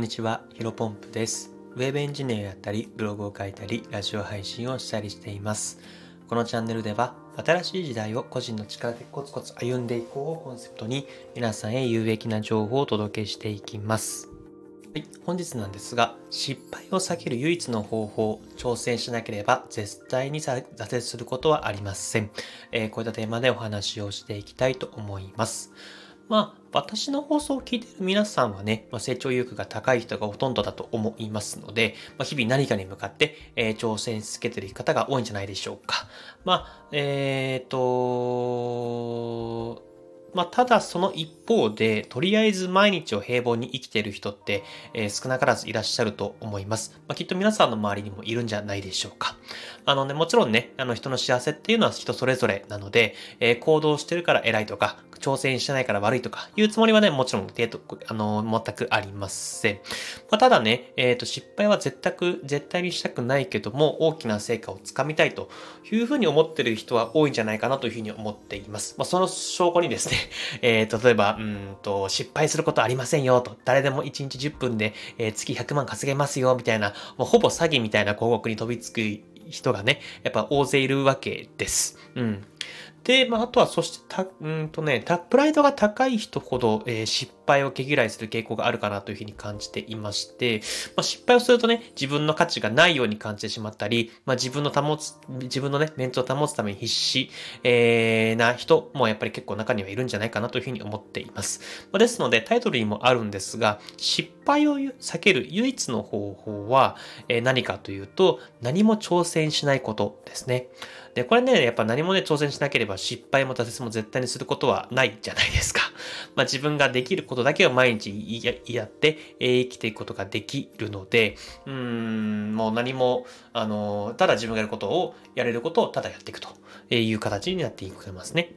んにちは、ヒロポンプです。ウェブエンジニアをやったり、ブログを書いたり、ラジオ配信をしたりしています。このチャンネルでは、新しい時代を個人の力でコツコツ歩んでいこうをコンセプトに、皆さんへ有益な情報をお届けしていきます。はい、本日なんですが、失敗を避ける唯一の方法、挑戦しなければ絶対に挫折することはありません。えーこういったテーマでお話をしていきたいと思います。まあ、私の放送を聞いている皆さんはね、まあ、成長意欲が高い人がほとんどだと思いますので、まあ、日々何かに向かって、えー挑戦し続けている方が多いんじゃないでしょうか。まあ、えっ、と、まあ、ただその一方で、とりあえず毎日を平凡に生きている人って、えー少なからずいらっしゃると思います。まあ、きっと皆さんの周りにもいるんじゃないでしょうか。あのね、もちろんね、あの人の幸せっていうのは人それぞれなので、えー行動してるから偉いとか、挑戦してないから悪いとかいうつもりはね、もちろん、程度あの、全くありません。まあ、ただね、えっ、と、失敗は絶対、絶対にしたくないけども、大きな成果をつかみたいというふうに思ってる人は多いんじゃないかなというふうに思っています。まあ、その証拠にですね、えー、例えば、うんと、失敗することありませんよと、誰でも1日10分で、えー月100万稼げますよ、みたいな、もうほぼ詐欺みたいな広告に飛びつく人がね、やっぱ大勢いるわけです。うん。で、まあ、あとは、そして、た、うんとね、た、プライドが高い人ほど、えー失敗を毛嫌いする傾向があるかなというふうに感じていまして、まあ、失敗をするとね、自分の価値がないように感じてしまったり、まあ、自分の保つ、自分のね、メンツを保つために必死、えーな人もやっぱり結構中にはいるんじゃないかなというふうに思っています。まあ、ですので、タイトルにもあるんですが、失敗を避ける唯一の方法は、え何かというと、何も挑戦しないことですね。で、これね、やっぱ何もね、挑戦しなければ失敗も挫折も絶対にすることはないじゃないですか。まあ自分ができることだけを毎日やって、えー生きていくことができるので、うーん、もう何も、あのただ自分がやることを、やれることをただやっていくという形になっていくますね。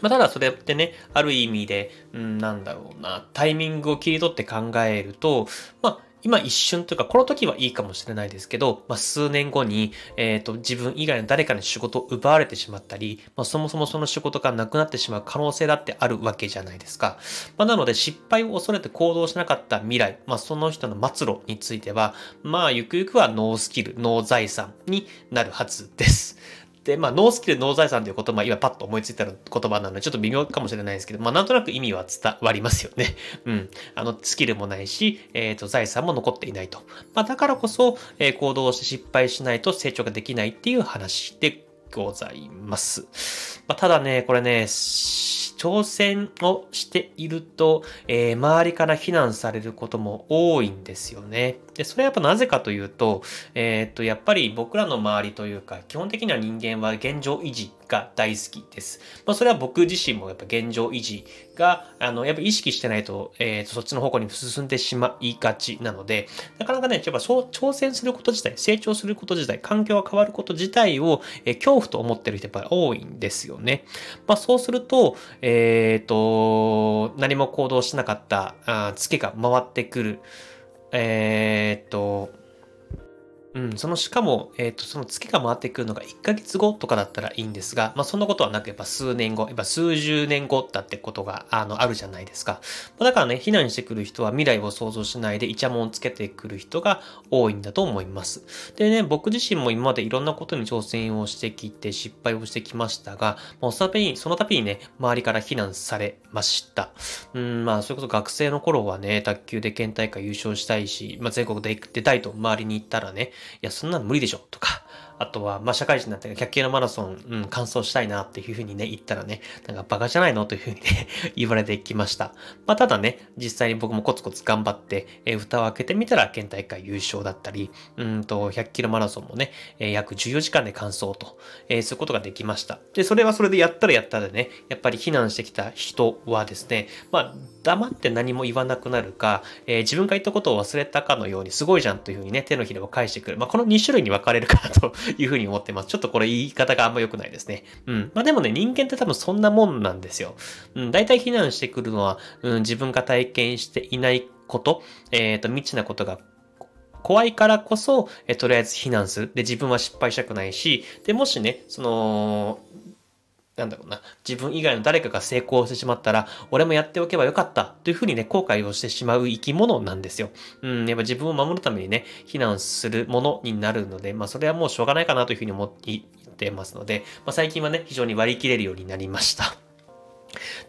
まあ、ただそれってね、ある意味で、うん、なんだろうな、タイミングを切り取って考えると、まあ、今一瞬というか、この時はいいかもしれないですけど、まあ、数年後に、えっ、と、自分以外の誰かに仕事を奪われてしまったり、まあ、そもそもその仕事がなくなってしまう可能性だってあるわけじゃないですか。まあ、なので、失敗を恐れて行動しなかった未来、まあ、その人の末路については、まあ、ゆくゆくはノースキル、ノー財産になるはずです。で、まあ、ノースキル、ノー財産という言葉、今パッと思いついた言葉なので、ちょっと微妙かもしれないですけど、まあ、なんとなく意味は伝わりますよね。うん。あの、スキルもないし、えっ、と、財産も残っていないと。まあ、だからこそ、えー行動して失敗しないと成長ができないっていう話でございます。まあ、ただね、これね、挑戦をしていると、えー周りから非難されることも多いんですよね。で、それはやっぱなぜかというと、えーっと、やっぱり僕らの周りというか、基本的には人間は現状維持が大好きです。まあ、それは僕自身もやっぱ現状維持が、あの、やっぱ意識してないと、えーっと、そっちの方向に進んでしまいがちなので、なかなかね、やっぱそう、挑戦すること自体、成長すること自体、環境が変わること自体を、えー恐怖と思ってる人やっぱり多いんですよね。まあ、そうすると、えーと、何も行動しなかった、あ月が回ってくる。えーと、うん、そのしかも、えっ、と、その月が回ってくるのが1ヶ月後とかだったらいいんですが、まあそんなことはなく、やっぱ数年後、やっぱ数十年後だってことが、あの、あるじゃないですか。まあだからね、避難してくる人は未来を想像しないでイチャモンをつけてくる人が多いんだと思います。でね、僕自身も今までいろんなことに挑戦をしてきて失敗をしてきましたが、もうその度に、その度にね、周りから非難されました。うん、まあ、それこそ学生の頃はね、卓球で県大会優勝したいし、まあ、全国で出たいと周りに言ったらね、や、そんなの無理でしょ、とか、あとは、まあ、社会人になって100キロマラソン、うん、完走したいなっていうふうにね、言ったらね、なんかバカじゃないのというふうにね、言われてきました。まあ、ただね、実際に僕もコツコツ頑張って、えー蓋を開けてみたら県大会優勝だったり、うんと、100キロマラソンもね、えー約14時間で完走と、えーすることができました。で、それはそれでやったらやったらね、やっぱり避難してきた人はですね、まあ、黙って何も言わなくなるか、えー自分が言ったことを忘れたかのように、すごいじゃんというふうにね、手のひらを返してくる。まあ、この2種類に分かれるかなというふうに思ってます。ちょっとこれ言い方があんま良くないですね。うん。まあ、でもね、人間って多分そんなもんなんですよ。うん。大体避難してくるのは、うん、自分が体験していないこと、えっ、と、未知なことが怖いからこそ、えとりあえず避難する。で、自分は失敗したくないし、で、もしね、その、なんだろうな、自分以外の誰かが成功してしまったら、俺もやっておけばよかったというふうにね、後悔をしてしまう生き物なんですよ。うん、やっぱ自分を守るためにね、避難するものになるので、まあそれはもうしょうがないかなというふうに思ってますので、まあ最近はね、非常に割り切れるようになりました。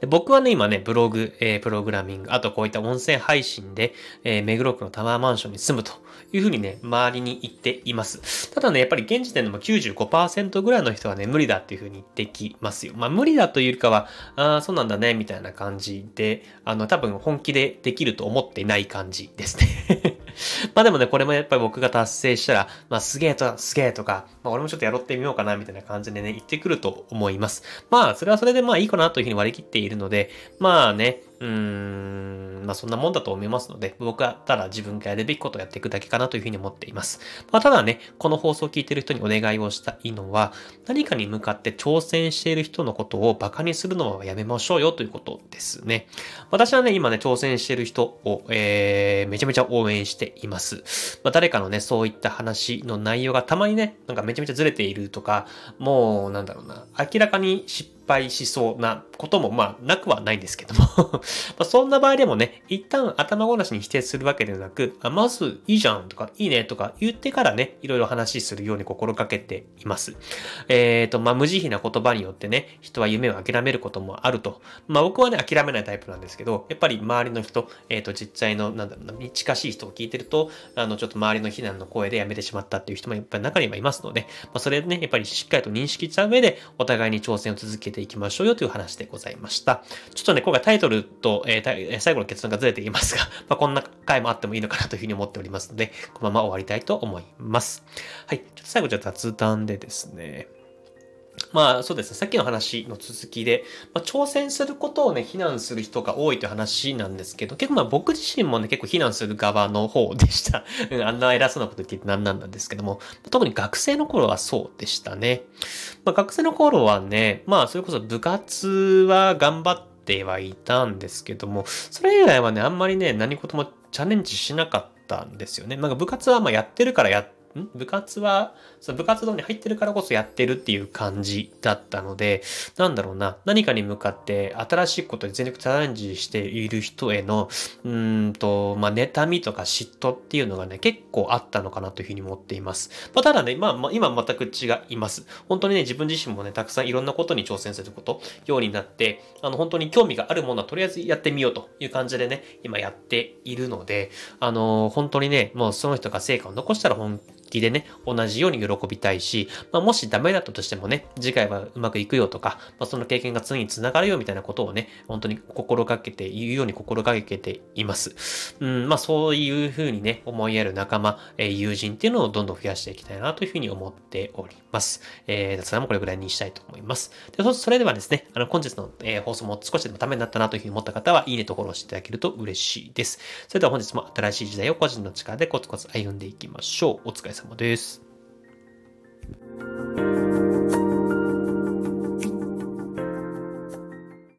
で僕はね、今ね、ブログ、えー、プログラミング、あとこういった音声配信で、えー、目黒区のタワーマンションに住むというふうにね、周りに言っています。ただね、やっぱり現時点でも95%ぐらいの人はね、無理だっていうふうに言ってきますよ。まあ、無理だというよりかは、ああ、そうなんだね、みたいな感じで、あの、多分本気でできると思ってない感じですね まあでもね、これもやっぱり僕が達成したら、まあすげえと、すげえとか、まあ俺もちょっとやろってみようかな、みたいな感じでね、言ってくると思います。まあ、それはそれでまあいいかなというふうに割り切っているので、まあね、うーん、まあそんなもんだと思いますので、僕はただ自分がやるべきことをやっていくだけかなというふうに思っています。まあただね、この放送を聞いている人にお願いをしたいのは、何かに向かって挑戦している人のことを馬鹿にするのはやめましょうよということですね。私はね、今ね、挑戦している人を、えー、めちゃめちゃ応援しています。まあ誰かのね、そういった話の内容がたまにね、なんかめちゃめちゃずれているとか、もう、なんだろうな、明らかに失敗敗しそうなこともまあなくはないんですけども まそんな場合でもね、一旦頭ごなしに否定するわけではなく、あまずいいじゃんとかいいねとか言ってからね、いろいろ話するように心がけています。えっ、ー、と、まあ無慈悲な言葉によってね、人は夢を諦めることもあると。まあ僕はね、諦めないタイプなんですけど、やっぱり周りの人、えっ、ー、と実際の、なんだろうな、近しい人を聞いてると、あの、ちょっと周りの非難の声でやめてしまったっていう人もやっぱり中にはいますので、まあそれでね、やっぱりしっかりと認識した上で、お互いに挑戦を続けてていきましょうよという話でございました。ちょっとね、今回タイトルと、えー、最後の結論がずれていますが、まあ、こんな回もあってもいいのかなというふうに思っておりますので、このまま終わりたいと思います。はい。ちょっと最後じゃ雑談でですね、まあそうですね。さっきの話の続きで、まあ、挑戦することをね、非難する人が多いという話なんですけど、結構まあ僕自身もね、結構非難する側の方でした。あんな偉そうなこと言って何なんなんですけども、特に学生の頃はそうでしたね。まあ学生の頃はね、まあそれこそ部活は頑張ってはいたんですけども、それ以外はね、あんまりね、何事もチャレンジしなかったんですよね。なんか部活はまあやってるからやってん部活は、その部活動に入ってるからこそやってるっていう感じだったので、なんだろうな、何かに向かって新しいことに全力チャレンジしている人への、うんと、まあ、妬みとか嫉妬っていうのがね、結構あったのかなというふうに思っています。まあ、ただね、まあ、今全く違います。本当にね、自分自身もね、たくさんいろんなことに挑戦すること、ようになって、あの、本当に興味があるものはとりあえずやってみようという感じでね、今やっているので、あの、本当にね、もうその人が成果を残したら本きでね、同じように喜びたいし、まあ、もしダメだったとしてもね、次回はうまくいくよとか、まあ、その経験が次につながるよみたいなことをね、本当に心がけて、言うように心がけています。うん、まあそういうふうにね、思いやる仲間、えー、友人っていうのをどんどん増やしていきたいなというふうに思っております。えー、雑談もこれぐらいにしたいと思います。で、それではですね、あの、本日の、えー、放送も少しでもためになったなというふうに思った方は、いいねとフォローしていただけると嬉しいです。それでは本日も新しい時代を個人の力でコツコツ歩んでいきましょう。お疲れ様です。